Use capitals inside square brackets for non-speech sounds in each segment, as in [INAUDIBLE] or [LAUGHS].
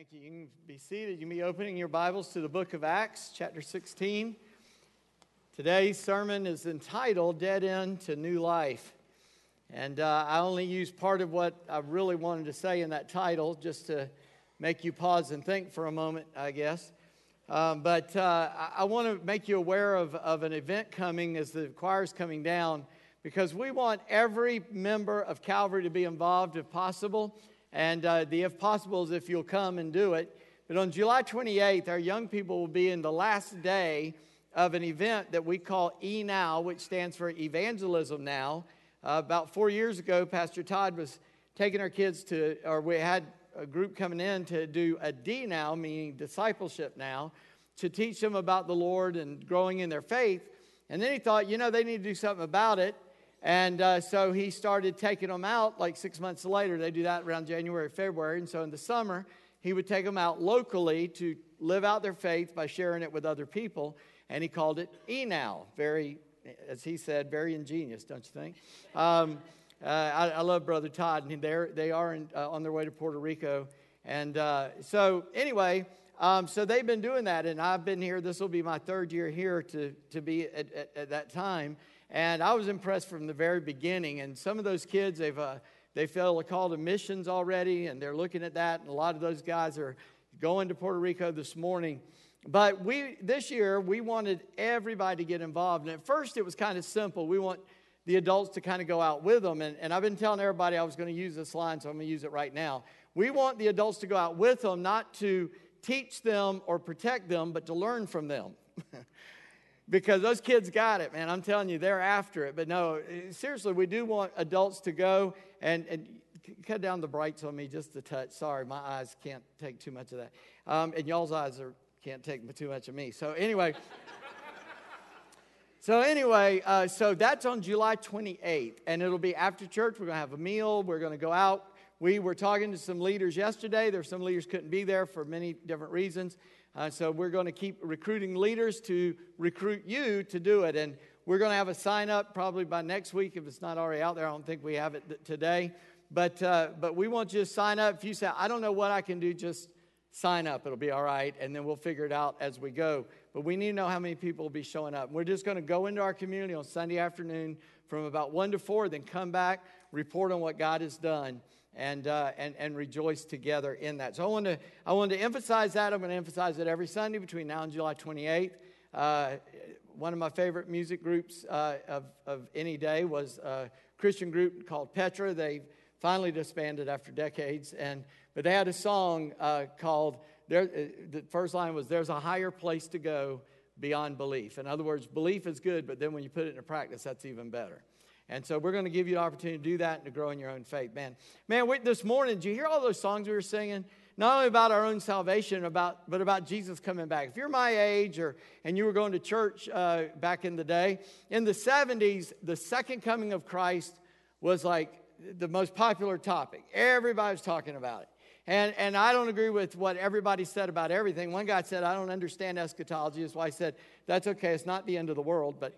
Thank you. You can be seated. You can be opening your Bibles to the book of Acts, chapter 16. Today's sermon is entitled Dead End to New Life. And uh, I only use part of what I really wanted to say in that title just to make you pause and think for a moment, I guess. Um, but uh, I, I want to make you aware of, of an event coming as the choir's coming down because we want every member of Calvary to be involved if possible. And uh, the if possible is if you'll come and do it. But on July 28th, our young people will be in the last day of an event that we call E Now, which stands for Evangelism Now. Uh, about four years ago, Pastor Todd was taking our kids to, or we had a group coming in to do a D Now, meaning discipleship now, to teach them about the Lord and growing in their faith. And then he thought, you know, they need to do something about it. And uh, so he started taking them out like six months later. They do that around January, February. And so in the summer, he would take them out locally to live out their faith by sharing it with other people. And he called it E Now. Very, as he said, very ingenious, don't you think? Um, uh, I, I, love Brother Todd, and they're, they are in, uh, on their way to Puerto Rico. And uh, so, anyway, um, so they've been doing that, and I've been here. This will be my third year here to, to be at, at, at that time. And I was impressed from the very beginning. And some of those kids, they've, uh, they felt a call to missions already, and they're looking at that. And a lot of those guys are going to Puerto Rico this morning. But we, this year, we wanted everybody to get involved. And at first, it was kind of simple. We want the adults to kind of go out with them. And, and I've been telling everybody I was going to use this line, so I'm going to use it right now. We want the adults to go out with them, not to teach them or protect them, but to learn from them. [LAUGHS] because those kids got it, man. I'm telling you, they're after it. But no, seriously, we do want adults to go and, and cut down the brights on me just a touch. Sorry, my eyes can't take too much of that. Um, and y'all's eyes are, can't take too much of me. So, anyway. [LAUGHS] so, anyway, uh, so that's on July 28th. And it'll be after church. We're going to have a meal. We're going to go out. We were talking to some leaders yesterday. There were some leaders couldn't be there for many different reasons. Uh, so we're going to keep recruiting leaders to recruit you to do it. And we're going to have a sign up probably by next week if it's not already out there. I don't think we have it th- today. But, uh, but we want you to sign up. If you say, I don't know what I can do, just sign up. It'll be all right. And then we'll figure it out as we go. But we need to know how many people will be showing up. We're just going to go into our community on Sunday afternoon from about 1 to 4, then come back, report on what God has done and, uh, and, and rejoice together in that. So I want to, I want to emphasize that. I'm going to emphasize it every Sunday between now and July 28th. Uh, one of my favorite music groups uh, of, of any day was a Christian group called Petra. They finally disbanded after decades, and but they had a song uh, called. There, uh, the first line was, "There's a higher place to go beyond belief." In other words, belief is good, but then when you put it into practice, that's even better. And so we're going to give you an opportunity to do that and to grow in your own faith. Man, man, this morning, did you hear all those songs we were singing? Not only about our own salvation, about, but about Jesus coming back. If you're my age or, and you were going to church uh, back in the day, in the 70s, the second coming of Christ was like the most popular topic. Everybody was talking about it. And, and I don't agree with what everybody said about everything. One guy said, I don't understand eschatology. That's why I said, that's okay. It's not the end of the world, but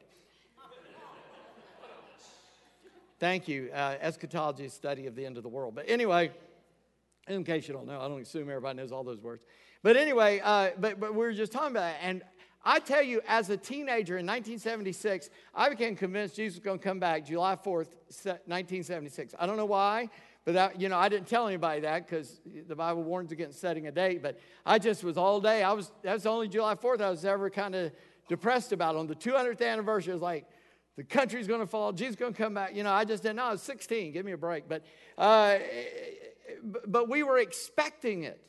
Thank you. Uh, eschatology is study of the end of the world. But anyway, in case you don't know, I don't assume everybody knows all those words. But anyway, uh, but, but we were just talking about it. And I tell you, as a teenager in 1976, I became convinced Jesus was going to come back July 4th, 1976. I don't know why, but that, you know, I didn't tell anybody that because the Bible warns against setting a date. But I just was all day. I was, that was only July 4th I was ever kind of depressed about. On the 200th anniversary, I was like, the country's going to fall. Jesus going to come back. You know, I just didn't know. I was 16. Give me a break. But, uh, but we were expecting it.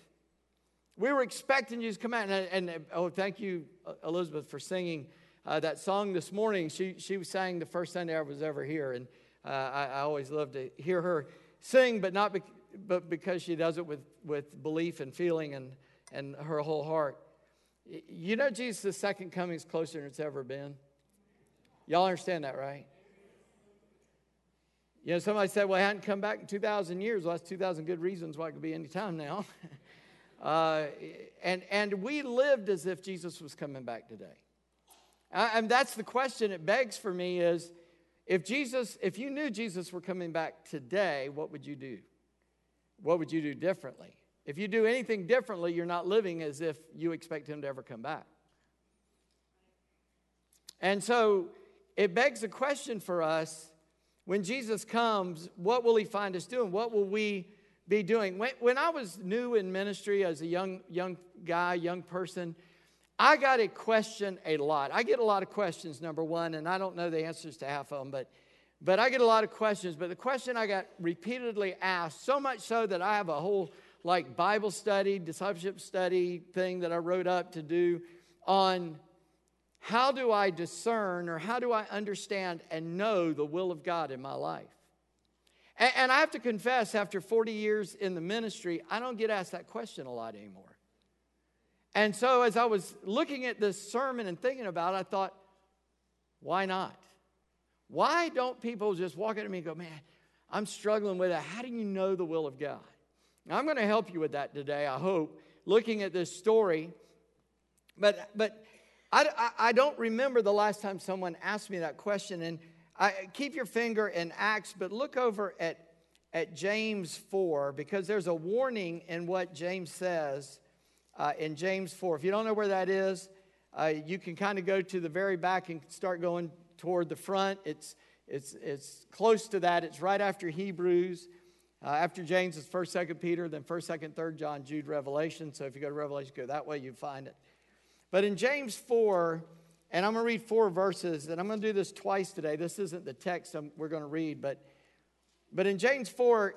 We were expecting Jesus to come out. And, and oh, thank you, Elizabeth, for singing uh, that song this morning. She, she was sang the first Sunday I was ever here. And uh, I, I, always love to hear her sing, but not be, but because she does it with, with belief and feeling and, and her whole heart. You know, Jesus' second coming is closer than it's ever been. Y'all understand that, right? You know, somebody said, well, I hadn't come back in 2,000 years. Well, that's 2,000 good reasons why it could be any time now. [LAUGHS] uh, and, and we lived as if Jesus was coming back today. Uh, and that's the question it begs for me is, if Jesus, if you knew Jesus were coming back today, what would you do? What would you do differently? If you do anything differently, you're not living as if you expect him to ever come back. And so it begs a question for us when Jesus comes, what will he find us doing? What will we be doing? When, when I was new in ministry as a young, young guy, young person, I got a question a lot. I get a lot of questions, number one, and I don't know the answers to half of them, but, but I get a lot of questions. But the question I got repeatedly asked, so much so that I have a whole like Bible study, discipleship study thing that I wrote up to do on how do I discern or how do I understand and know the will of God in my life? And, and I have to confess, after 40 years in the ministry, I don't get asked that question a lot anymore. And so, as I was looking at this sermon and thinking about it, I thought, why not? Why don't people just walk up to me and go, man, I'm struggling with it. How do you know the will of God? Now, I'm going to help you with that today, I hope, looking at this story. But, but I, I, don't remember the last time someone asked me that question. And I, keep your finger in Acts, but look over at, at James 4, because there's a warning in what James says uh, in James 4. If you don't know where that is, uh, you can kind of go to the very back and start going toward the front. It's, it's, it's close to that. It's right after Hebrews. Uh, after James is 1st, 2nd Peter, then 1st, 2nd, 3rd John, Jude, Revelation. So if you go to Revelation, go that way, you find it. But in James 4, and I'm going to read four verses, and I'm going to do this twice today. This isn't the text we're going to read, but, but in James 4,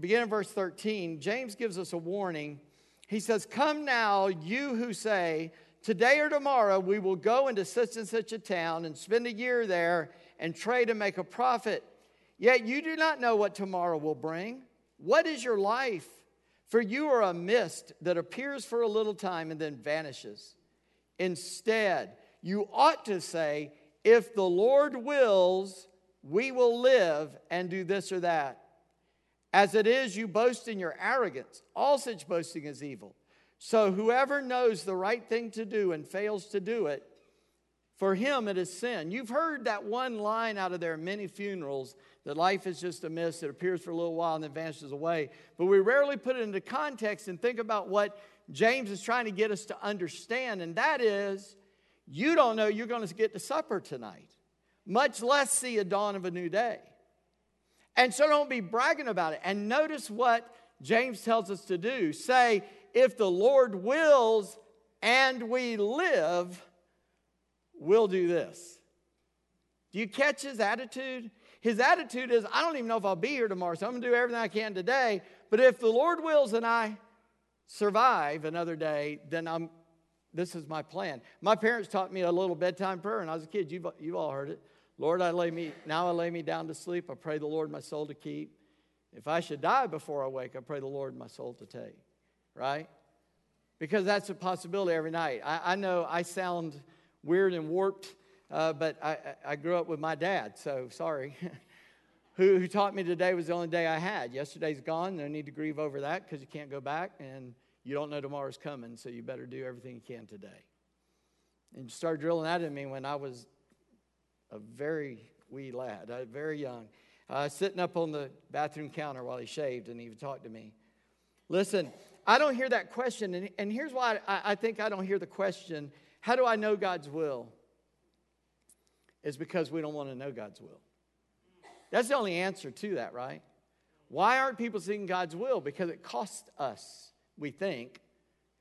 beginning verse 13, James gives us a warning he says, Come now, you who say, Today or tomorrow we will go into such and such a town and spend a year there and trade and make a profit. Yet you do not know what tomorrow will bring. What is your life? For you are a mist that appears for a little time and then vanishes. Instead, you ought to say, If the Lord wills, we will live and do this or that. As it is, you boast in your arrogance. All such boasting is evil. So whoever knows the right thing to do and fails to do it, for him it is sin. You've heard that one line out of their many funerals that life is just a mist. It appears for a little while and then vanishes away. But we rarely put it into context and think about what James is trying to get us to understand, and that is you don't know you're going to get to supper tonight, much less see a dawn of a new day. And so don't be bragging about it. And notice what James tells us to do say, if the Lord wills and we live, we'll do this. Do you catch his attitude? His attitude is, I don't even know if I'll be here tomorrow, so I'm gonna do everything I can today. But if the Lord wills and I survive another day, then I'm this is my plan. My parents taught me a little bedtime prayer, and I was a kid. You've, you've all heard it. Lord, I lay me, now I lay me down to sleep. I pray the Lord my soul to keep. If I should die before I wake, I pray the Lord my soul to take. Right? Because that's a possibility every night. I, I know I sound weird and warped, uh, but I, I grew up with my dad, so sorry. [LAUGHS] who, who taught me today was the only day I had. Yesterday's gone. No need to grieve over that because you can't go back and you don't know tomorrow's coming, so you better do everything you can today. And start drilling that in me when I was a very wee lad, uh, very young, uh, sitting up on the bathroom counter while he shaved and he would talk to me. Listen, I don't hear that question, and, and here's why I, I think I don't hear the question how do I know God's will? Is because we don't want to know God's will. That's the only answer to that, right? Why aren't people seeking God's will? Because it costs us, we think,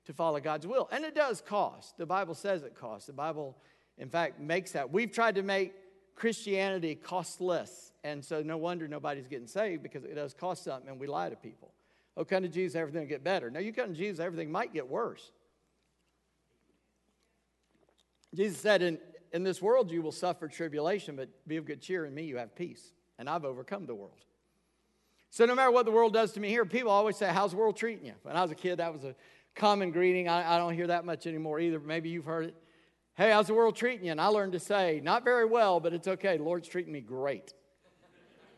to follow God's will. And it does cost. The Bible says it costs. The Bible, in fact, makes that. We've tried to make Christianity costs less. And so no wonder nobody's getting saved because it does cost something and we lie to people. Oh, come to Jesus, everything will get better. No, you come to Jesus, everything might get worse. Jesus said, in, in this world you will suffer tribulation, but be of good cheer. In me you have peace. And I've overcome the world. So no matter what the world does to me here, people always say, How's the world treating you? When I was a kid, that was a common greeting. I, I don't hear that much anymore either. Maybe you've heard it. Hey, how's the world treating you? And I learned to say, not very well, but it's okay. The Lord's treating me great.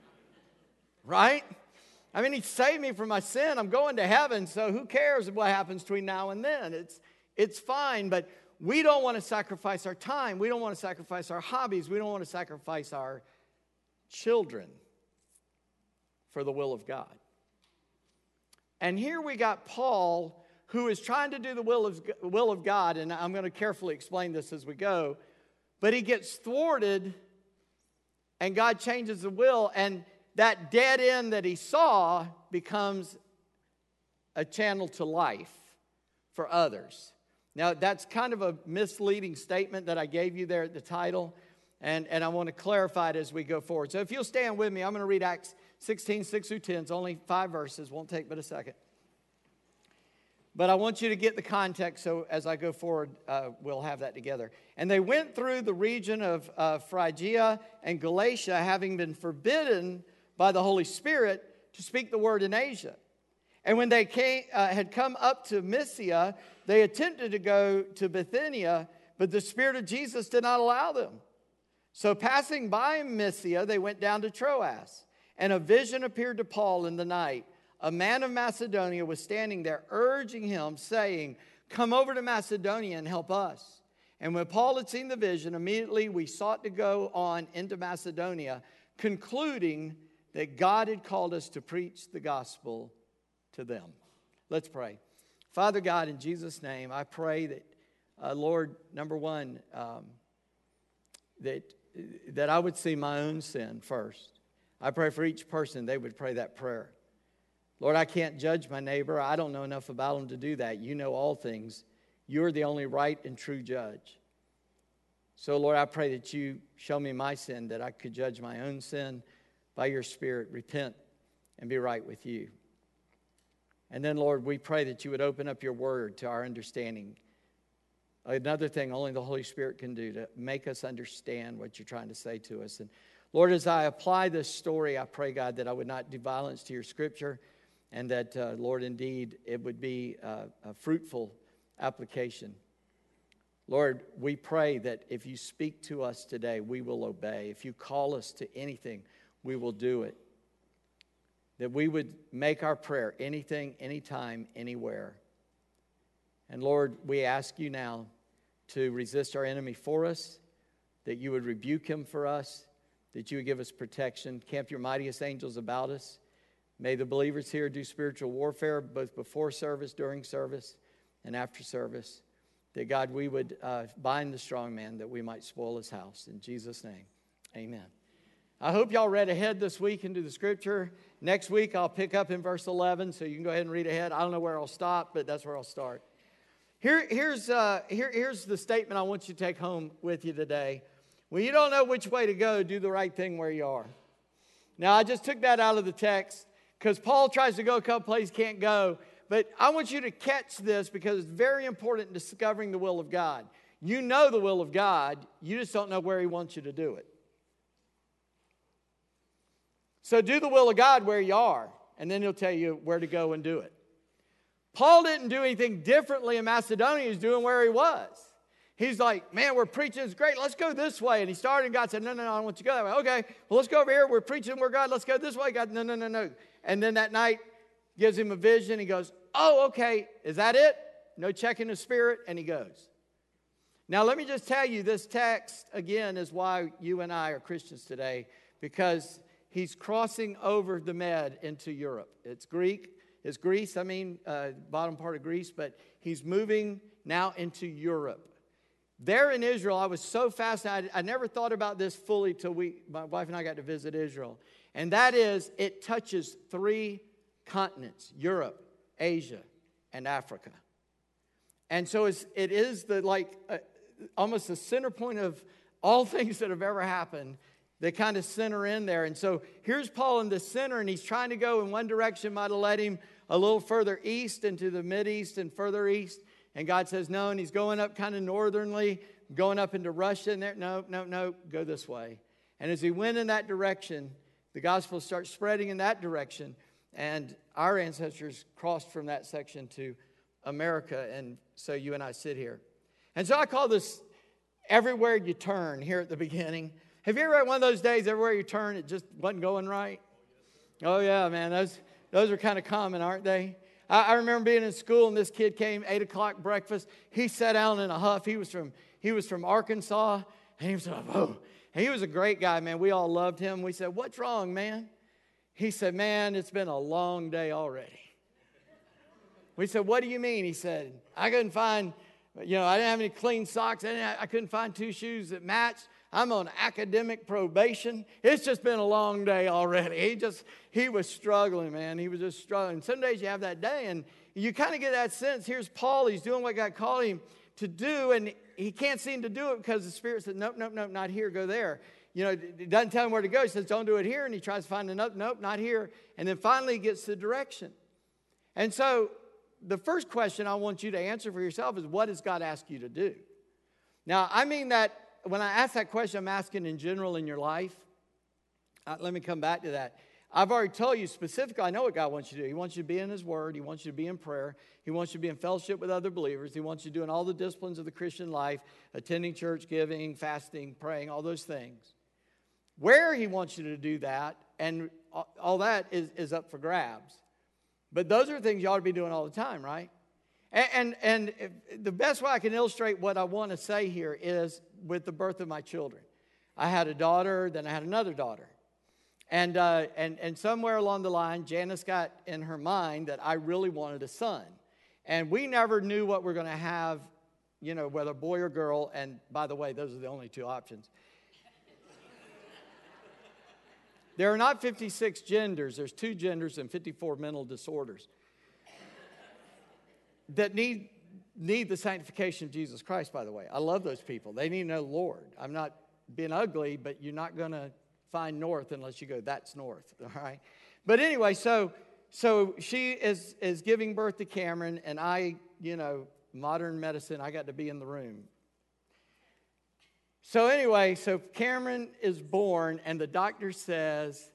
[LAUGHS] right? I mean, He saved me from my sin. I'm going to heaven, so who cares what happens between now and then? It's, it's fine, but we don't want to sacrifice our time. We don't want to sacrifice our hobbies. We don't want to sacrifice our children for the will of God. And here we got Paul, who is trying to do the will of, will of God, and I'm going to carefully explain this as we go, but he gets thwarted, and God changes the will, and that dead end that he saw becomes a channel to life for others. Now, that's kind of a misleading statement that I gave you there at the title, and, and I want to clarify it as we go forward. So, if you'll stand with me, I'm going to read Acts 16, 6 through 10. It's only five verses, won't take but a second. But I want you to get the context so as I go forward, uh, we'll have that together. And they went through the region of uh, Phrygia and Galatia, having been forbidden by the Holy Spirit to speak the word in Asia. And when they came, uh, had come up to Mysia, they attempted to go to Bithynia, but the Spirit of Jesus did not allow them. So, passing by Mysia, they went down to Troas. And a vision appeared to Paul in the night. A man of Macedonia was standing there, urging him, saying, Come over to Macedonia and help us. And when Paul had seen the vision, immediately we sought to go on into Macedonia, concluding that God had called us to preach the gospel to them. Let's pray. Father God, in Jesus' name, I pray that, uh, Lord, number one, um, that, that I would see my own sin first. I pray for each person they would pray that prayer. Lord, I can't judge my neighbor. I don't know enough about him to do that. You know all things. You're the only right and true judge. So, Lord, I pray that you show me my sin, that I could judge my own sin by your Spirit, repent, and be right with you. And then, Lord, we pray that you would open up your word to our understanding. Another thing only the Holy Spirit can do to make us understand what you're trying to say to us. And Lord, as I apply this story, I pray, God, that I would not do violence to your scripture and that, uh, Lord, indeed, it would be uh, a fruitful application. Lord, we pray that if you speak to us today, we will obey. If you call us to anything, we will do it that we would make our prayer anything, anytime, anywhere. And Lord, we ask you now to resist our enemy for us, that you would rebuke him for us, that you would give us protection, camp your mightiest angels about us. May the believers here do spiritual warfare both before service, during service, and after service. That God, we would uh, bind the strong man that we might spoil his house. In Jesus' name, amen. I hope y'all read ahead this week into the scripture. Next week, I'll pick up in verse 11, so you can go ahead and read ahead. I don't know where I'll stop, but that's where I'll start. Here, here's, uh, here, here's the statement I want you to take home with you today. When you don't know which way to go, do the right thing where you are. Now, I just took that out of the text because Paul tries to go a couple places, can't go. But I want you to catch this because it's very important in discovering the will of God. You know the will of God, you just don't know where He wants you to do it. So do the will of God where you are, and then he'll tell you where to go and do it. Paul didn't do anything differently in Macedonia, he's doing where he was. He's like, man, we're preaching, it's great, let's go this way. And he started, and God said, no, no, no, I want you to go that way. Okay, well, let's go over here, we're preaching, we're God, let's go this way. God, no, no, no, no. And then that night, gives him a vision, he goes, oh, okay, is that it? No checking the spirit, and he goes. Now, let me just tell you this text, again, is why you and I are Christians today, because he's crossing over the Med into Europe. It's Greek, it's Greece, I mean, uh, bottom part of Greece, but he's moving now into Europe. There in Israel, I was so fascinated. I, I never thought about this fully till we, my wife and I got to visit Israel. And that is, it touches three continents Europe, Asia, and Africa. And so it's, it is the like uh, almost the center point of all [LAUGHS] things that have ever happened they kind of center in there. And so here's Paul in the center, and he's trying to go in one direction, might have led him a little further east into the Mid East and further east. And God says, no. And he's going up kind of northernly, going up into Russia. And there, no, no, no, go this way. And as he went in that direction, the gospel starts spreading in that direction. And our ancestors crossed from that section to America. And so you and I sit here. And so I call this everywhere you turn here at the beginning. Have you ever had one of those days everywhere you turn, it just wasn't going right? Oh, yeah, man. Those, those are kind of common, aren't they? I, I remember being in school and this kid came, 8 o'clock breakfast. He sat down in a huff. He was from, he was from Arkansas. And he was like, oh. And he was a great guy, man. We all loved him. We said, What's wrong, man? He said, Man, it's been a long day already. We said, What do you mean? He said, I couldn't find, you know, I didn't have any clean socks. I, I couldn't find two shoes that matched. I'm on academic probation. It's just been a long day already. He just, he was struggling, man. He was just struggling. Some days you have that day and you kind of get that sense. Here's Paul. He's doing what God called him to do, and he can't seem to do it because the Spirit said, Nope, nope, nope, not here, go there. You know, it doesn't tell him where to go. He says, Don't do it here. And he tries to find another, nope, not here. And then finally he gets the direction. And so the first question I want you to answer for yourself is, What does God ask you to do? Now, I mean that when I ask that question, I'm asking in general in your life. Uh, let me come back to that. I've already told you specifically, I know what God wants you to do. He wants you to be in His Word. He wants you to be in prayer. He wants you to be in fellowship with other believers. He wants you doing all the disciplines of the Christian life, attending church, giving, fasting, praying, all those things. Where He wants you to do that, and all that is, is up for grabs. But those are things you ought to be doing all the time, right? And, and, and the best way I can illustrate what I want to say here is with the birth of my children. I had a daughter, then I had another daughter. And, uh, and, and somewhere along the line, Janice got in her mind that I really wanted a son. And we never knew what we are going to have, you know, whether boy or girl. And by the way, those are the only two options. there are not 56 genders, there's two genders and 54 mental disorders that need, need the sanctification of Jesus Christ, by the way. I love those people. They need to know Lord. I'm not being ugly, but you're not going to find north unless you go, that's north, [LAUGHS] all right? But anyway, so so she is is giving birth to Cameron, and I, you know, modern medicine, I got to be in the room. So anyway, so Cameron is born, and the doctor says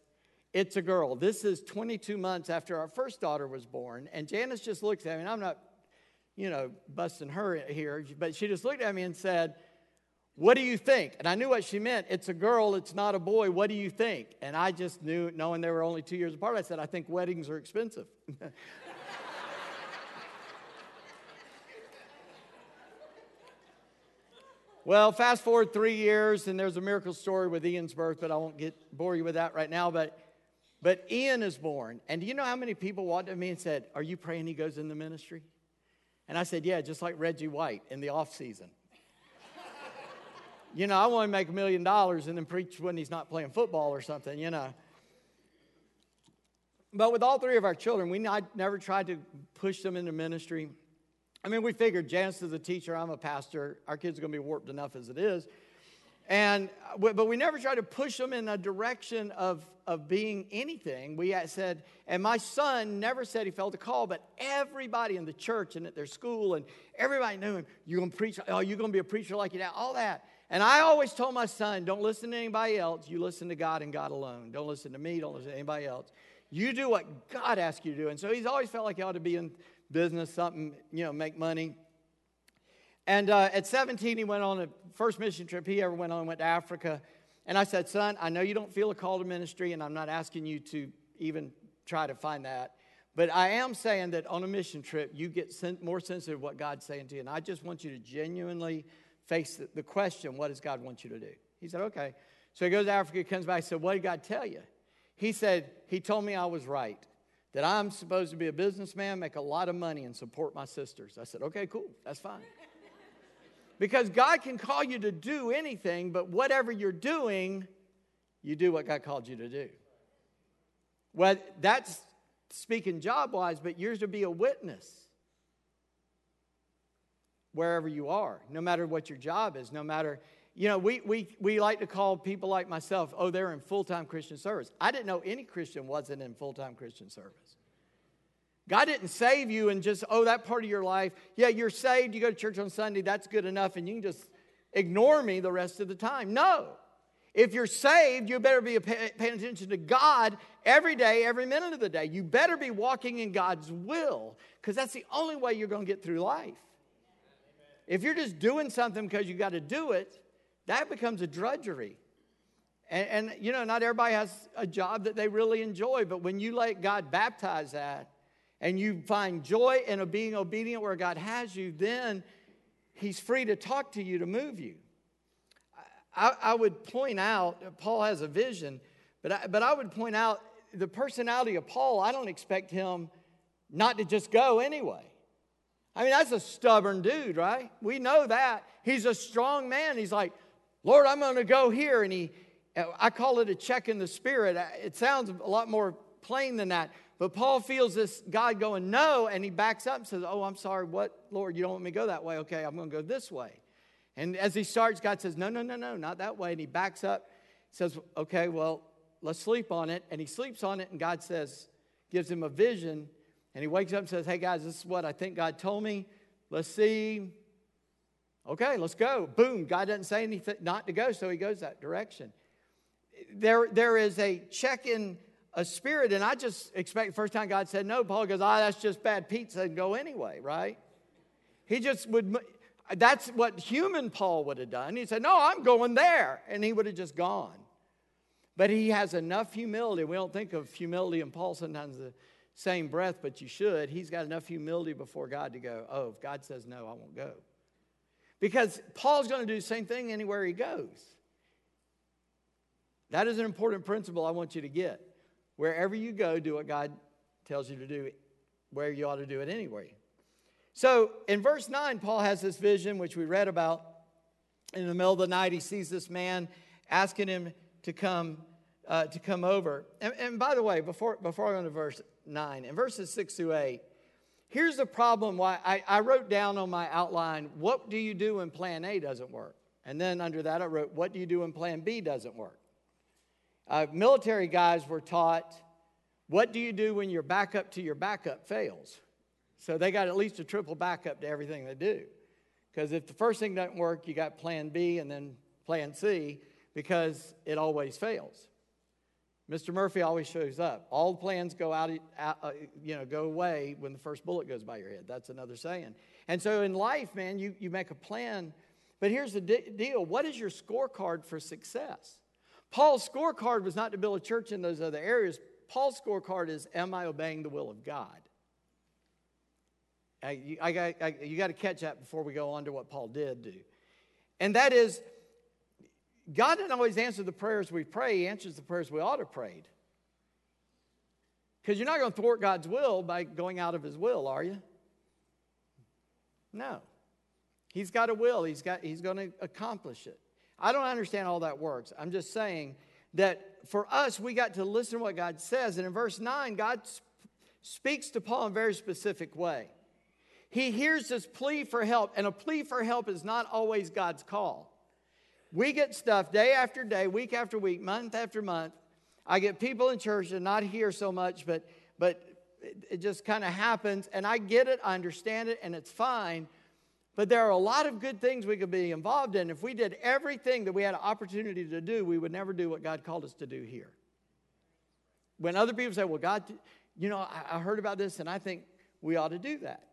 it's a girl. This is 22 months after our first daughter was born, and Janice just looks at me, and I'm not, you know, busting her here, but she just looked at me and said, what do you think? And I knew what she meant. It's a girl, it's not a boy. What do you think? And I just knew, knowing they were only two years apart, I said, I think weddings are expensive. [LAUGHS] well, fast forward three years, and there's a miracle story with Ian's birth, but I won't get bore you with that right now. But but Ian is born. And do you know how many people walked to me and said, Are you praying he goes in the ministry? And I said, Yeah, just like Reggie White in the off season. You know, I want to make a million dollars and then preach when he's not playing football or something, you know. But with all three of our children, we not, never tried to push them into ministry. I mean, we figured Janice is a teacher, I'm a pastor. Our kids are going to be warped enough as it is. And, uh, but we never tried to push them in a direction of, of being anything. We said, and my son never said he felt a call, but everybody in the church and at their school and everybody knew him. You're going to preach, oh, you're going to be a preacher like you now, all that. And I always told my son, don't listen to anybody else. You listen to God and God alone. Don't listen to me. Don't listen to anybody else. You do what God asks you to do. And so he's always felt like he ought to be in business, something, you know, make money. And uh, at 17, he went on the first mission trip he ever went on, went to Africa. And I said, Son, I know you don't feel a call to ministry, and I'm not asking you to even try to find that. But I am saying that on a mission trip, you get more sensitive to what God's saying to you. And I just want you to genuinely face the, question, what does God want you to do? He said, okay. So he goes to Africa, comes back, said, what did God tell you? He said, he told me I was right, that I'm supposed to be a businessman, make a lot of money, and support my sisters. I said, okay, cool, that's fine. Because God can call you to do anything, but whatever you're doing, you do what God called you to do. Well, that's speaking job wise, but yours to be a witness wherever you are, no matter what your job is, no matter, you know, we, we, we like to call people like myself, oh, they're in full time Christian service. I didn't know any Christian wasn't in full time Christian service. God didn't save you and just, oh, that part of your life, yeah, you're saved, you go to church on Sunday, that's good enough, and you can just ignore me the rest of the time. No. If you're saved, you better be paying attention to God every day, every minute of the day. You better be walking in God's will because that's the only way you're going to get through life. If you're just doing something because you got to do it, that becomes a drudgery. And, and, you know, not everybody has a job that they really enjoy, but when you let God baptize that and you find joy in being obedient where God has you, then He's free to talk to you to move you. I, I would point out, Paul has a vision, but I, but I would point out the personality of Paul, I don't expect him not to just go anyway. I mean, that's a stubborn dude, right? We know that. He's a strong man. He's like, Lord, I'm going to go here. And he, I call it a check in the spirit. It sounds a lot more plain than that. But Paul feels this God going, no, and he backs up and says, Oh, I'm sorry, what, Lord, you don't want me to go that way. Okay, I'm going to go this way. And as he starts, God says, No, no, no, no, not that way. And he backs up, says, Okay, well, let's sleep on it. And he sleeps on it, and God says, gives him a vision. And he wakes up and says, Hey, guys, this is what I think God told me. Let's see. Okay, let's go. Boom. God doesn't say anything not to go, so he goes that direction. There, there is a check in a spirit, and I just expect first time God said no, Paul goes, ah, that's just bad pizza and go anyway, right? He just would, that's what human Paul would have done. He said, no, I'm going there, and he would have just gone. But he has enough humility. We don't think of humility and Paul sometimes the same breath, but you should. He's got enough humility before God to go, oh, if God says no, I won't go. Because Paul's going to do the same thing anywhere he goes. That is an important principle I want you to get. Wherever you go, do what God tells you to do, where you ought to do it anyway. So in verse 9, Paul has this vision, which we read about. In the middle of the night, he sees this man asking him to come, uh, to come over. And, and by the way, before, before I go to verse 9, in verses 6 through 8, here's the problem why I, I wrote down on my outline, what do you do when plan A doesn't work? And then under that, I wrote, what do you do when plan B doesn't work? Uh, military guys were taught what do you do when your backup to your backup fails? So they got at least a triple backup to everything they do. Because if the first thing doesn't work, you got plan B and then plan C because it always fails. Mr. Murphy always shows up. All plans go out, out uh, you know, go away when the first bullet goes by your head. That's another saying. And so in life, man, you, you make a plan. But here's the de- deal what is your scorecard for success? Paul's scorecard was not to build a church in those other areas. Paul's scorecard is Am I obeying the will of God? I, you, I, I, you got to catch that before we go on to what Paul did do. And that is, God didn't always answer the prayers we pray, He answers the prayers we ought to prayed. Because you're not going to thwart God's will by going out of His will, are you? No. He's got a will, He's, got, he's going to accomplish it. I don't understand how that works. I'm just saying that for us, we got to listen to what God says. And in verse 9, God speaks to Paul in a very specific way. He hears this plea for help, and a plea for help is not always God's call. We get stuff day after day, week after week, month after month. I get people in church and not here so much, but but it just kind of happens, and I get it, I understand it, and it's fine. But there are a lot of good things we could be involved in. If we did everything that we had an opportunity to do, we would never do what God called us to do here. When other people say, Well, God, you know, I, heard about this and I think we ought to do that.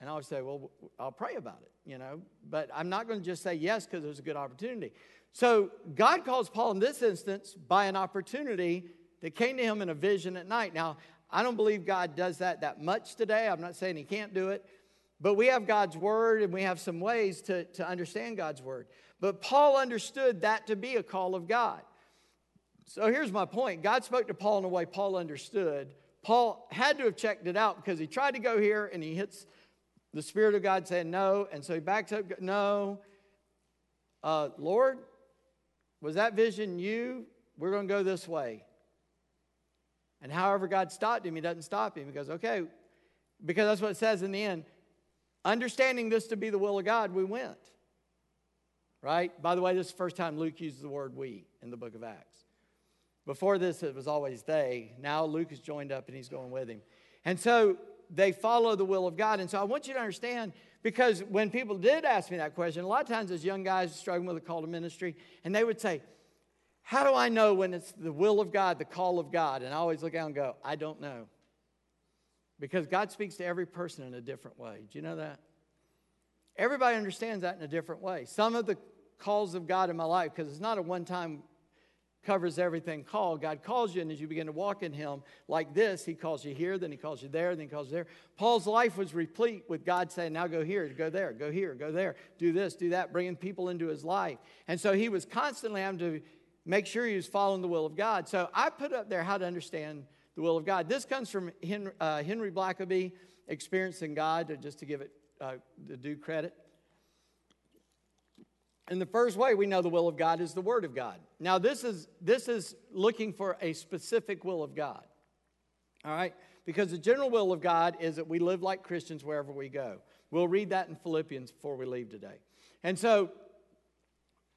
And I would say, Well, I'll pray about it, you know, but I'm not going to just say yes because there's a good opportunity. So God calls Paul in this instance by an opportunity that came to him in a vision at night. Now, I don't believe God does that that much today. I'm not saying he can't do it, but we have God's word and we have some ways to, to understand God's word. But Paul understood that to be a call of God. So here's my point God spoke to Paul in a way Paul understood. Paul had to have checked it out because he tried to go here and he hits the Spirit of God saying no. And so he backs up, no. Uh, Lord, was that vision you? We're going to go this way. And however God stopped him, he doesn't stop him. He goes, okay, because that's what it says in the end. Understanding this to be the will of God, we went. Right? By the way, this is the first time Luke uses the word we in the book of Acts. Before this, it was always they. Now Luke has joined up and he's going with him. And so they follow the will of God. And so I want you to understand because when people did ask me that question, a lot of times as young guys struggling with a call to ministry, and they would say, How do I know when it's the will of God, the call of God? And I always look out and go, I don't know. Because God speaks to every person in a different way. Do you know that? Everybody understands that in a different way. Some of the calls of God in my life, because it's not a one time covers everything call. God calls you, and as you begin to walk in Him like this, He calls you here, then He calls you there, then He calls you there. Paul's life was replete with God saying, Now go here, go there, go here, go there, do this, do that, bringing people into His life. And so He was constantly having to make sure He was following the will of God. So I put up there how to understand the will of God. This comes from Henry, uh, Henry Blackaby, Experiencing God, just to give it uh, the due credit. And the first way we know the will of God is the Word of God. Now, this is, this is looking for a specific will of God. All right? Because the general will of God is that we live like Christians wherever we go. We'll read that in Philippians before we leave today. And so,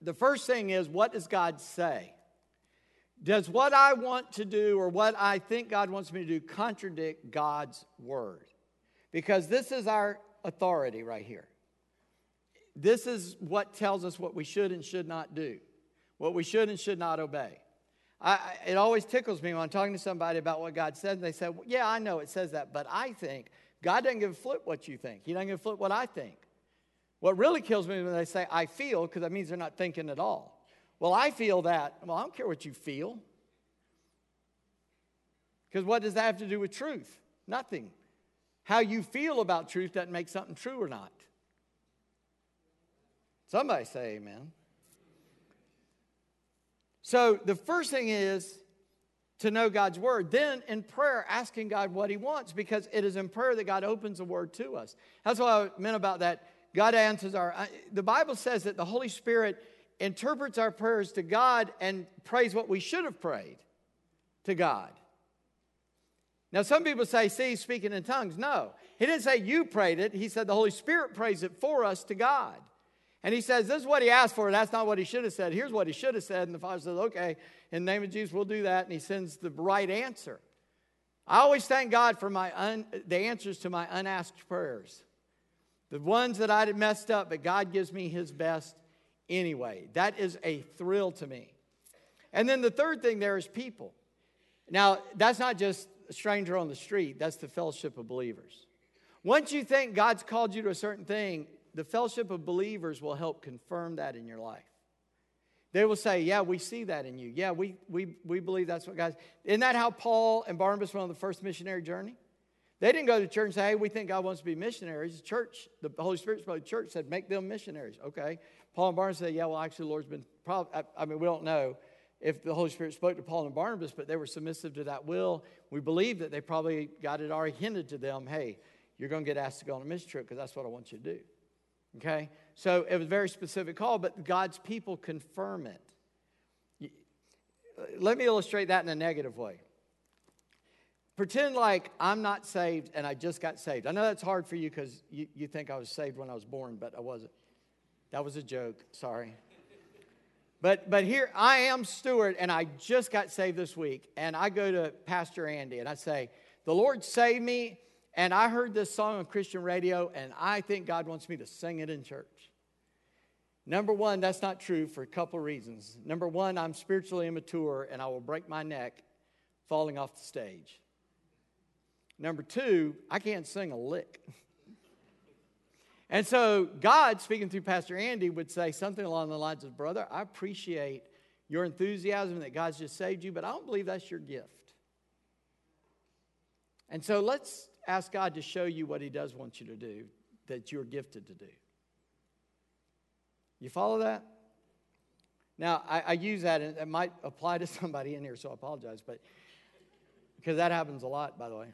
the first thing is what does God say? Does what I want to do or what I think God wants me to do contradict God's word? Because this is our authority right here. This is what tells us what we should and should not do, what we should and should not obey. I, it always tickles me when I'm talking to somebody about what God said, and they say, well, Yeah, I know it says that, but I think God doesn't give a flip what you think. He doesn't give a flip what I think. What really kills me when they say, I feel, because that means they're not thinking at all. Well, I feel that. Well, I don't care what you feel. Because what does that have to do with truth? Nothing. How you feel about truth doesn't make something true or not. Somebody say amen. So the first thing is to know God's word. Then in prayer, asking God what he wants, because it is in prayer that God opens the word to us. That's what I meant about that. God answers our. The Bible says that the Holy Spirit interprets our prayers to God and prays what we should have prayed to God. Now, some people say, see, speaking in tongues. No, he didn't say you prayed it. He said the Holy Spirit prays it for us to God. And he says, This is what he asked for. That's not what he should have said. Here's what he should have said. And the Father says, Okay, in the name of Jesus, we'll do that. And he sends the right answer. I always thank God for my un, the answers to my unasked prayers. The ones that I had messed up, but God gives me his best anyway. That is a thrill to me. And then the third thing there is people. Now, that's not just a stranger on the street, that's the fellowship of believers. Once you think God's called you to a certain thing, the fellowship of believers will help confirm that in your life. They will say, Yeah, we see that in you. Yeah, we, we, we believe that's what God. Isn't that how Paul and Barnabas went on the first missionary journey? They didn't go to church and say, Hey, we think God wants to be missionaries. The church, the Holy Spirit spoke to the church, said, Make them missionaries. Okay. Paul and Barnabas said, Yeah, well, actually, the Lord's been, probably, I, I mean, we don't know if the Holy Spirit spoke to Paul and Barnabas, but they were submissive to that will. We believe that they probably, God had already hinted to them, Hey, you're going to get asked to go on a mission trip because that's what I want you to do. Okay? So it was a very specific call, but God's people confirm it. Uh, let me illustrate that in a negative way. Pretend like I'm not saved and I just got saved. I know that's hard for you because you, you think I was saved when I was born, but I wasn't. That was a joke. Sorry. But, but here I am, Stuart, and I just got saved this week. And I go to Pastor Andy and I say, The Lord saved me and I heard this song on Christian radio, and I think God wants me to sing it in church. Number one, that's not true for a couple reasons. Number one, I'm spiritually immature and I will break my neck falling off the stage. Number two, I can't sing a lick. [LAUGHS] and so, God, speaking through Pastor Andy, would say something along the lines of Brother, I appreciate your enthusiasm that God's just saved you, but I don't believe that's your gift. And so, let's ask God to show you what He does want you to do that you're gifted to do. You follow that? Now, I, I use that, and it might apply to somebody in here, so I apologize, but because that happens a lot, by the way.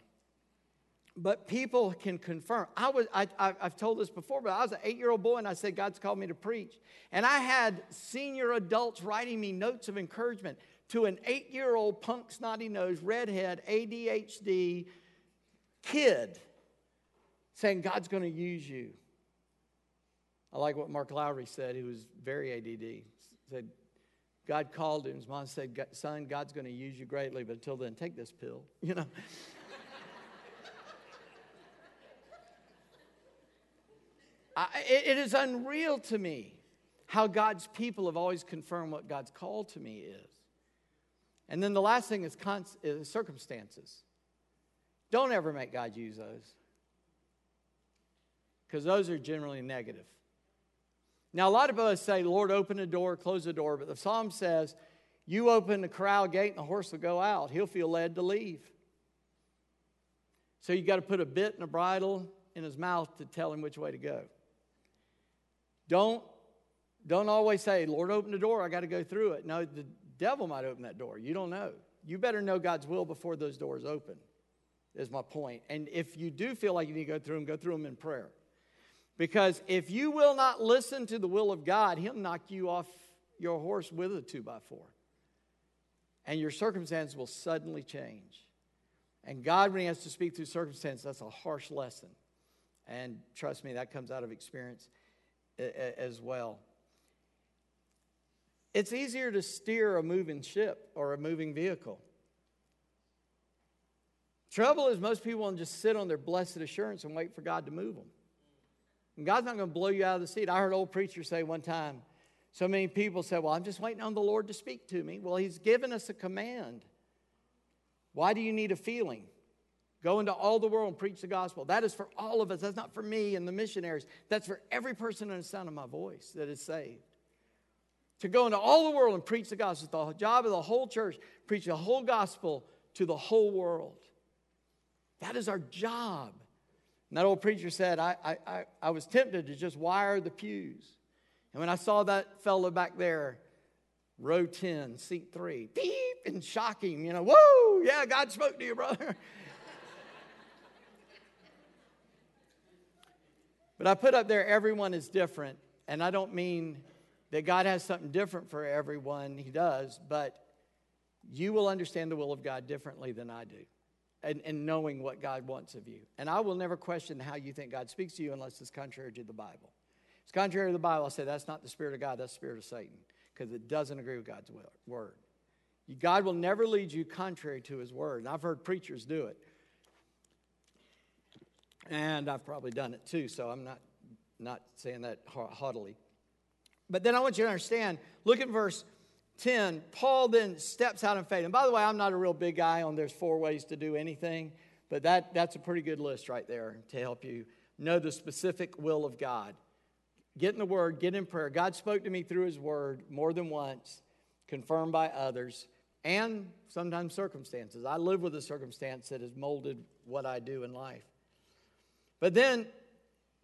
But people can confirm. I was, I, have told this before, but I was an eight year old boy and I said, God's called me to preach. And I had senior adults writing me notes of encouragement to an eight year old punk snotty nose, redhead, ADHD, kid saying God's going to use you. I like what Mark Lowry said. He was very ADD. Said, God called him. His mom said, Son, God's going to use you greatly, but until then, take this pill. [LAUGHS] You know? I, it, is unreal to me how God's people have always confirmed what God's call to me is. And then the last thing is, cons- is circumstances. Don't ever make God use those because those are generally negative. Now, a lot of us say, Lord, open the door, close the door, but the psalm says, you open the corral gate and the horse will go out. He'll feel led to leave. So you got to put a bit and a bridle in his mouth to tell him which way to go. Don't, don't always say, Lord, open the door, I got to go through it. No, the devil might open that door. You don't know. You better know God's will before those doors open is my point. And if you do feel like you need to go through them, go through them in prayer. Because if you will not listen to the will of God, He'll knock you off your horse with a two by four. And your circumstance will suddenly change. And God, when He has to speak through circumstance, that's a harsh lesson. And trust me, that comes out of experience as well. It's easier to steer a moving ship or a moving vehicle. Trouble is, most people want to just sit on their blessed assurance and wait for God to move them. And God's not going to blow you out of the seat. I heard an old preacher say one time, so many people said, Well, I'm just waiting on the Lord to speak to me. Well, He's given us a command. Why do you need a feeling? Go into all the world and preach the gospel. That is for all of us. That's not for me and the missionaries. That's for every person in the sound of my voice that is saved. To go into all the world and preach the gospel. It's the job of the whole church, preach the whole gospel to the whole world. That is our job. And that old preacher said, I, I, I was tempted to just wire the pews. And when I saw that fellow back there, row 10, seat 3, beep, and shocking, you know, whoa, yeah, God spoke to you, brother. [LAUGHS] but I put up there, everyone is different. And I don't mean that God has something different for everyone, He does, but you will understand the will of God differently than I do and, and knowing what God wants of you. And I will never question how you think God speaks to you unless it's contrary to the Bible. If it's contrary to the Bible, I'll say that's not the Spirit of God, that's the Spirit of Satan, because it doesn't agree with God's word. God will never lead you contrary to his word. And I've heard preachers do it. And I've probably done it too, so I'm not, not saying that haughtily. But then I want you to understand look at verse 10, Paul then steps out in faith. And by the way, I'm not a real big guy on there's four ways to do anything, but that, that's a pretty good list right there to help you know the specific will of God. Get in the Word, get in prayer. God spoke to me through His Word more than once, confirmed by others, and sometimes circumstances. I live with a circumstance that has molded what I do in life. But then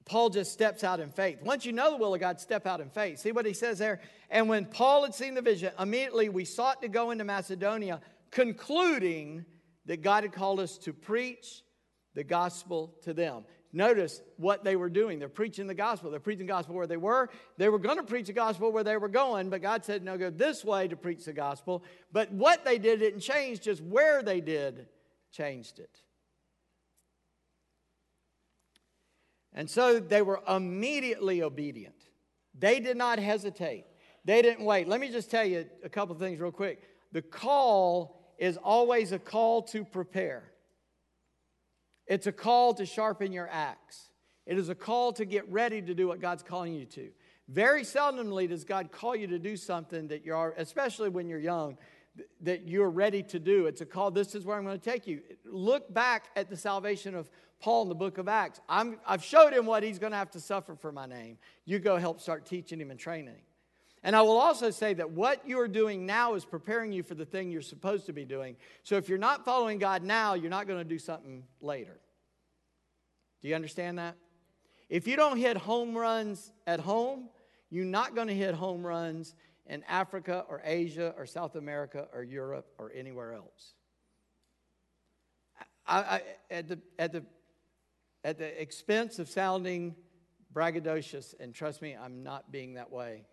Paul just steps out in faith. Once you know the will of God, step out in faith. See what he says there? And when Paul had seen the vision, immediately we sought to go into Macedonia, concluding that God had called us to preach the gospel to them. Notice what they were doing. They're preaching the gospel. They're preaching the gospel where they were. They were going to preach the gospel where they were going, but God said, no, go this way to preach the gospel. But what they did didn't change, just where they did changed it. And so they were immediately obedient. They did not hesitate. They didn't wait. Let me just tell you a couple things real quick. The call is always a call to prepare. It's a call to sharpen your axe. It is a call to get ready to do what God's calling you to. Very seldomly does God call you to do something that you're, especially when you're young, that you're ready to do. It's a call, this is where I'm going to take you. Look back at the salvation of Paul in the book of Acts. i have showed him what he's going to have to suffer for my name. You go help start teaching him and training him. And I will also say that what you are doing now is preparing you for the thing you're supposed to be doing. So if you're not following God now, you're not going to do something later. Do you understand that? If you don't hit home runs at home, you're not going to hit home runs in Africa or Asia or South America or Europe or anywhere else. I, I, at, the, at, the, at the expense of sounding braggadocious, and trust me, I'm not being that way.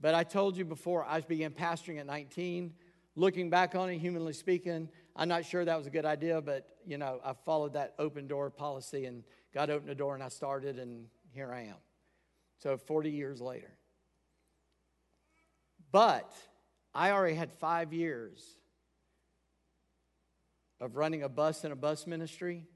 But I told you before, I began pastoring at 19. Looking back on it, humanly speaking, I'm not sure that was a good idea, but you know, I followed that open door policy and God opened the door and I started, and here I am. So 40 years later. But I already had five years of running a bus and a bus ministry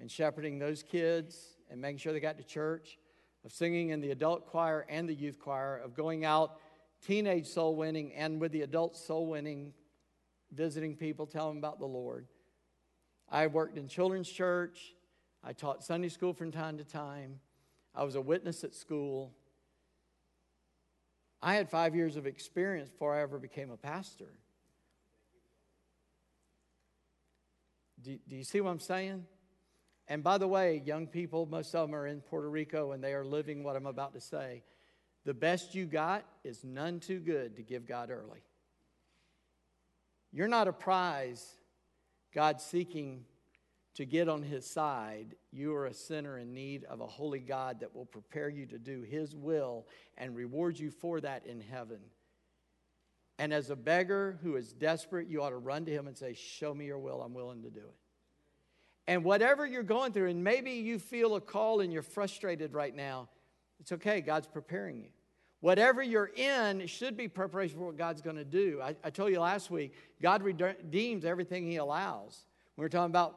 and shepherding those kids and making sure they got to church, of singing in the adult choir and the youth choir, of going out teenage soul winning and with the adult soul winning, visiting people, telling them about the Lord. I worked in children's church. I taught Sunday school from time to time. I was a witness at school. I had five years of experience before I ever became a pastor. Do, do you see what I'm saying? And by the way, young people, most of them are in Puerto Rico and they are living what I'm about to say. The best you got is none too good to give God early. You're not a prize God's seeking to get on his side, you are a sinner in need of a holy God that will prepare you to do his will and reward you for that in heaven. And as a beggar who is desperate, you ought to run to him and say, Show me your will, I'm willing to do it. And whatever you're going through, and maybe you feel a call and you're frustrated right now, it's okay, God's preparing you. Whatever you're in should be preparation for what God's going to do. I, I told you last week, God redeems everything He allows. We were talking about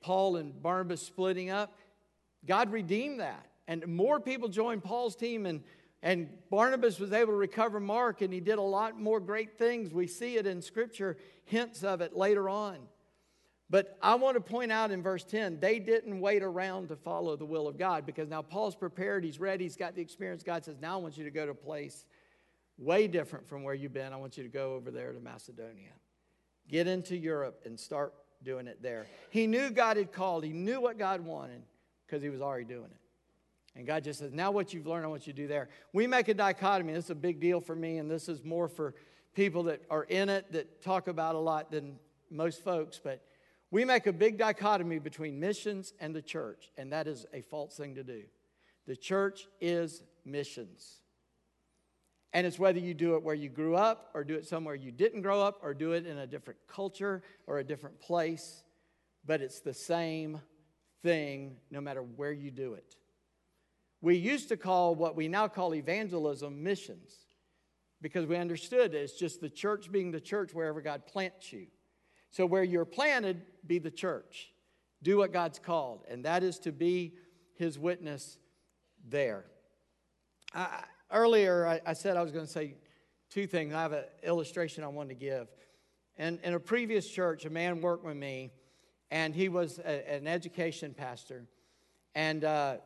Paul and Barnabas splitting up. God redeemed that. And more people joined Paul's team, and, and Barnabas was able to recover Mark, and he did a lot more great things. We see it in Scripture, hints of it later on. But I want to point out in verse 10, they didn't wait around to follow the will of God because now Paul's prepared, he's ready, he's got the experience. God says, Now I want you to go to a place way different from where you've been. I want you to go over there to Macedonia. Get into Europe and start doing it there. He knew God had called, he knew what God wanted because he was already doing it. And God just says, Now what you've learned, I want you to do there. We make a dichotomy. This is a big deal for me, and this is more for people that are in it that talk about a lot than most folks. But we make a big dichotomy between missions and the church, and that is a false thing to do. The church is missions. And it's whether you do it where you grew up, or do it somewhere you didn't grow up, or do it in a different culture or a different place, but it's the same thing no matter where you do it. We used to call what we now call evangelism missions because we understood it's just the church being the church wherever God plants you. So, where you're planted, be the church. Do what God's called, and that is to be his witness there. I, earlier, I, I, said I was going to say two things. I have an illustration I wanted to give. And in a previous church, a man worked with me, and he was a, an education pastor. And, uh,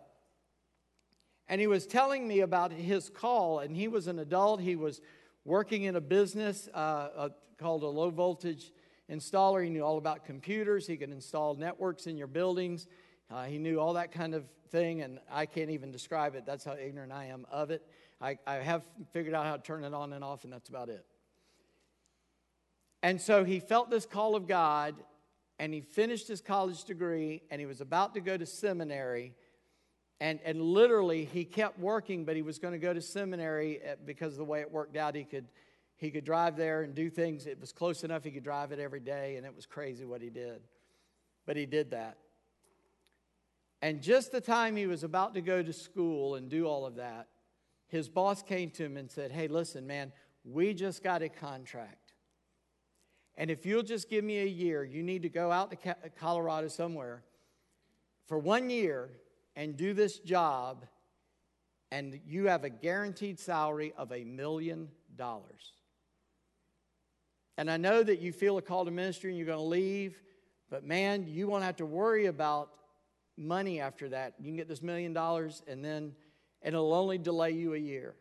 and he was telling me about his call, and he was an adult. He was working in a business uh, uh, called a low voltage installer. He knew all about computers. He could install networks in your buildings. Uh, he knew all that kind of thing, and I can't even describe it. That's how ignorant I am of it. I, I have figured out how to turn it on and off, and that's about it. And so he felt this call of God, and he finished his college degree, and he was about to go to seminary. And, and literally, he kept working, but he was going to go to seminary uh, because of the way it worked out. He could he could drive there and do things. It was close enough he could drive it every day, and it was crazy what he did. But he did that. And just the time he was about to go to school and do all of that, his boss came to him and said, Hey, listen, man, we just got a contract. And if you'll just give me a year, you need to go out to Colorado somewhere for one year and do this job, and you have a guaranteed salary of a million dollars. And I know that you feel a call to ministry and you're going to leave, but man, you won't have to worry about money after that. You can get this million dollars and then and it'll only delay you a year.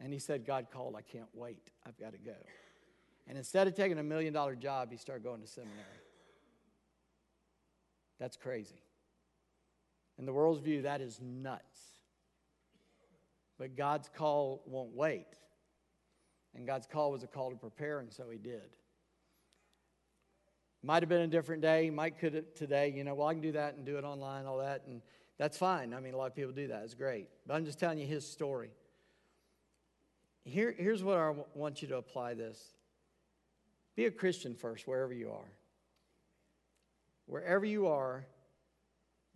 And he said, God called, I can't wait. I've got to go. And instead of taking a million dollar job, he started going to seminary. That's crazy. In the world's view, that is nuts. But God's call won't wait. And God's call was a call to prepare, and so he did. Might have been a different day, might could have today, you know, well, I can do that and do it online, all that, and that's fine. I mean, a lot of people do that. It's great. But I'm just telling you his story. Here, here's what I want you to apply this be a Christian first, wherever you are. Wherever you are,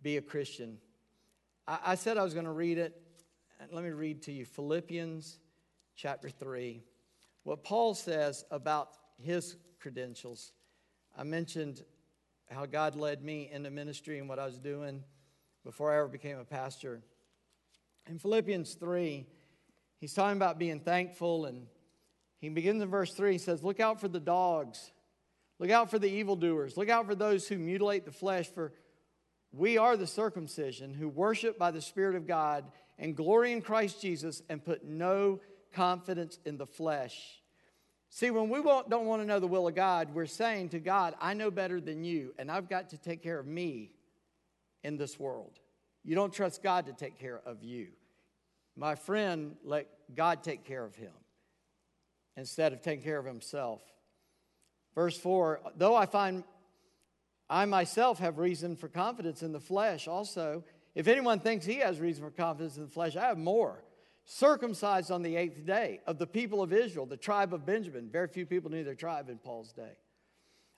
be a Christian. I, I said I was going to read it let me read to you Philippians chapter 3. What Paul says about his credentials. I mentioned how God led me into ministry and what I was doing before I ever became a pastor. In Philippians 3, he's talking about being thankful, and he begins in verse 3. He says, Look out for the dogs, look out for the evildoers, look out for those who mutilate the flesh, for we are the circumcision who worship by the Spirit of God and glory in Christ Jesus and put no confidence in the flesh. See, when we don't want to know the will of God, we're saying to God, I know better than you, and I've got to take care of me in this world. You don't trust God to take care of you. My friend let God take care of him instead of taking care of himself. Verse 4 Though I find I myself have reason for confidence in the flesh also, if anyone thinks he has reason for confidence in the flesh, I have more. Circumcised on the eighth day of the people of Israel, the tribe of Benjamin. Very few people knew their tribe in Paul's day.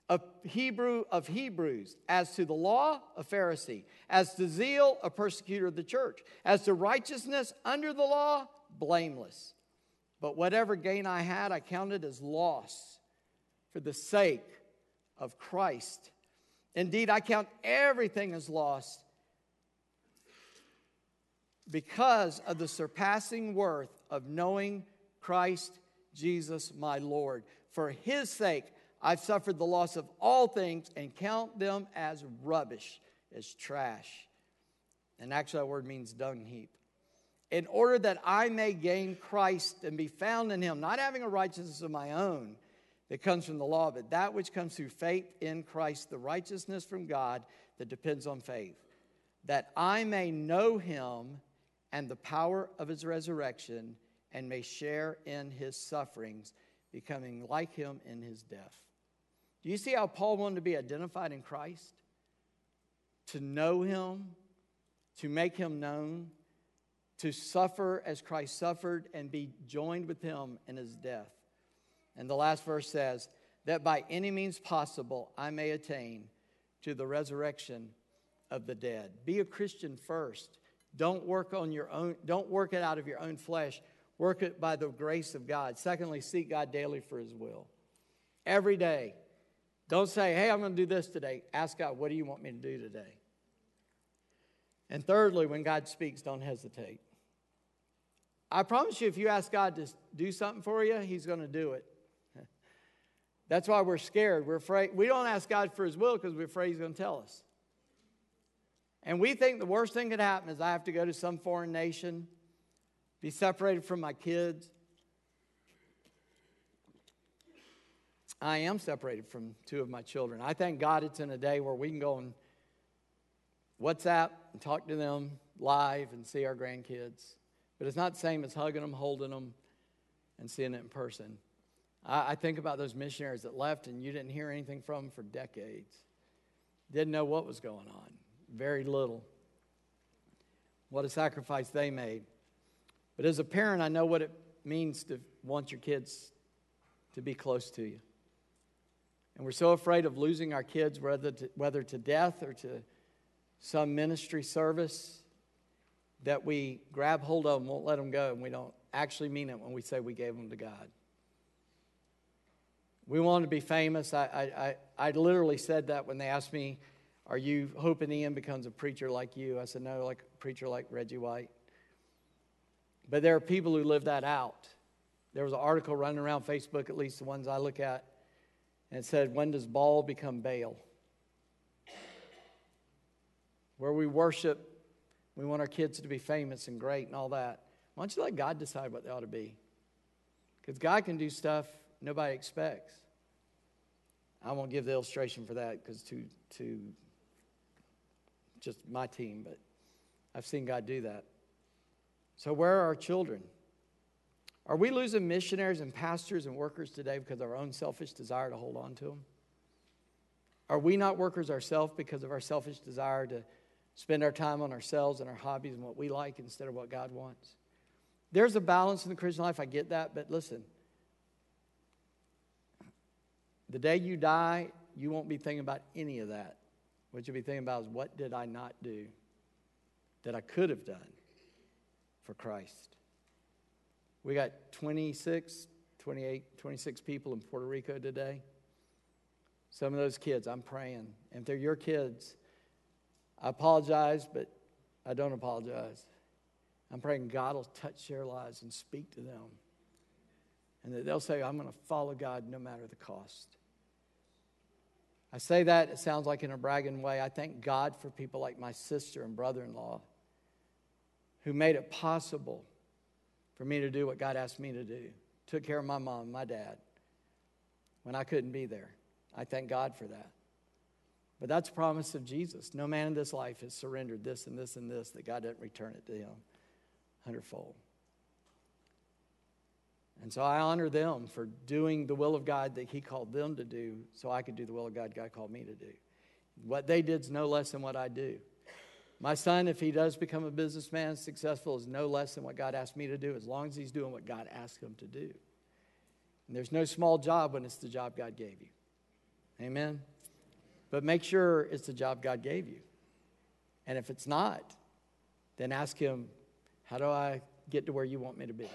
A Hebrew of Hebrews, as to the law, a Pharisee, as to zeal, a persecutor of the church, as to righteousness under the law, blameless. But whatever gain I had, I counted as loss for the sake of Christ. Indeed, I count everything as loss because of the surpassing worth of knowing Christ Jesus my Lord. For his sake, I've suffered the loss of all things and count them as rubbish, as trash. And actually, that word means dung heap. In order that I may gain Christ and be found in him, not having a righteousness of my own that comes from the law, but that which comes through faith in Christ, the righteousness from God that depends on faith, that I may know him and the power of his resurrection and may share in his sufferings, becoming like him in his death. Do you see how Paul wanted to be identified in Christ? To know him, to make him known, to suffer as Christ suffered and be joined with him in his death. And the last verse says, that by any means possible I may attain to the resurrection of the dead. Be a Christian first. Don't work on your own, don't work it out of your own flesh. Work it by the grace of God. Secondly, seek God daily for his will. Every day. Don't say, hey, I'm going to do this today. Ask God, what do you want me to do today? And thirdly, when God speaks, don't hesitate. I promise you, if you ask God to do something for you, He's going to do it. [LAUGHS] That's why we're scared. We're afraid. We don't ask God for His will because we're afraid He's going to tell us. And we think the worst thing could happen is I have to go to some foreign nation, be separated from my kids. I am separated from two of my children. I thank God it's in a day where we can go and WhatsApp and talk to them live and see our grandkids. But it's not the same as hugging them, holding them, and seeing it in person. I, I think about those missionaries that left and you didn't hear anything from them for decades. Didn't know what was going on very little. What a sacrifice they made. But as a parent, I know what it means to want your kids to be close to you. And we're so afraid of losing our kids, whether to, whether to death or to some ministry service, that we grab hold of them, won't let them go, and we don't actually mean it when we say we gave them to God. We want to be famous. I, I, I, I literally said that when they asked me are you hoping Ian becomes a preacher like you? I said, No, like a preacher like Reggie White. But there are people who live that out. There was an article running around Facebook, at least the ones I look at, and it said, When does ball become Baal? Where we worship, we want our kids to be famous and great and all that. Why don't you let God decide what they ought to be? Because God can do stuff nobody expects. I won't give the illustration for that because too too just my team, but I've seen God do that. So, where are our children? Are we losing missionaries and pastors and workers today because of our own selfish desire to hold on to them? Are we not workers ourselves because of our selfish desire to spend our time on ourselves and our hobbies and what we like instead of what God wants? There's a balance in the Christian life, I get that, but listen. The day you die, you won't be thinking about any of that. What you'll be thinking about is what did I not do that I could have done for Christ? We got 26, 28, 26 people in Puerto Rico today. Some of those kids, I'm praying. And if they're your kids, I apologize, but I don't apologize. I'm praying God will touch their lives and speak to them. And that they'll say, I'm going to follow God no matter the cost. I say that, it sounds like in a bragging way. I thank God for people like my sister and brother in law who made it possible for me to do what God asked me to do. Took care of my mom, my dad, when I couldn't be there. I thank God for that. But that's a promise of Jesus. No man in this life has surrendered this and this and this that God doesn't return it to him hundredfold. And so I honor them for doing the will of God that He called them to do so I could do the will of God God called me to do. What they did is no less than what I do. My son, if he does become a businessman, successful, is no less than what God asked me to do, as long as he's doing what God asked him to do. And there's no small job when it's the job God gave you. Amen? But make sure it's the job God gave you. And if it's not, then ask him, How do I get to where you want me to be?